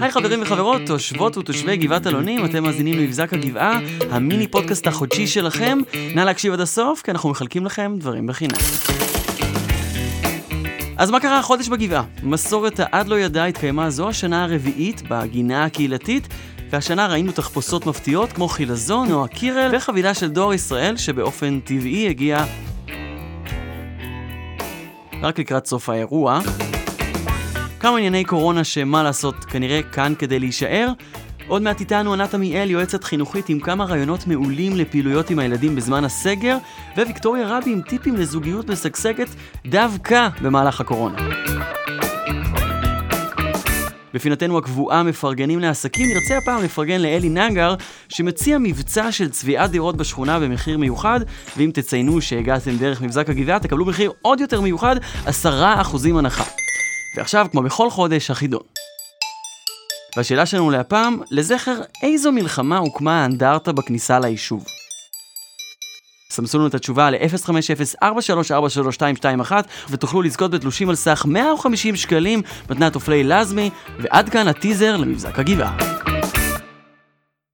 היי חברים וחברות, תושבות ותושבי גבעת אלונים, אתם מאזינים למבזק הגבעה, המיני פודקאסט החודשי שלכם. נא להקשיב עד הסוף, כי אנחנו מחלקים לכם דברים בחינם. אז מה קרה החודש בגבעה? מסורת העד לא ידע התקיימה זו השנה הרביעית בגינה הקהילתית, והשנה ראינו תחפושות מפתיעות כמו חילזון או הקירל וחבילה של דואר ישראל שבאופן טבעי הגיעה רק לקראת סוף האירוע. כמה ענייני קורונה שמה לעשות, כנראה כאן כדי להישאר. עוד מעט איתנו ענת עמיאל, יועצת חינוכית עם כמה רעיונות מעולים לפעילויות עם הילדים בזמן הסגר, וויקטוריה רבי עם טיפים לזוגיות משגשגת דווקא במהלך הקורונה. בפינתנו הקבועה מפרגנים לעסקים, נרצה הפעם לפרגן לאלי נגר, שמציע מבצע של צביעת דירות בשכונה במחיר מיוחד, ואם תציינו שהגעתם דרך מבזק הגבעה, תקבלו מחיר עוד יותר מיוחד, 10% הנחה. ועכשיו, כמו בכל חודש, החידון. והשאלה שלנו להפעם, לזכר איזו מלחמה הוקמה האנדרטה בכניסה ליישוב? סמסו לנו את התשובה ל-050-4343221 ותוכלו לזכות בתלושים על סך 150 שקלים מתנת אופלי לזמי ועד כאן הטיזר למבזק הגבעה.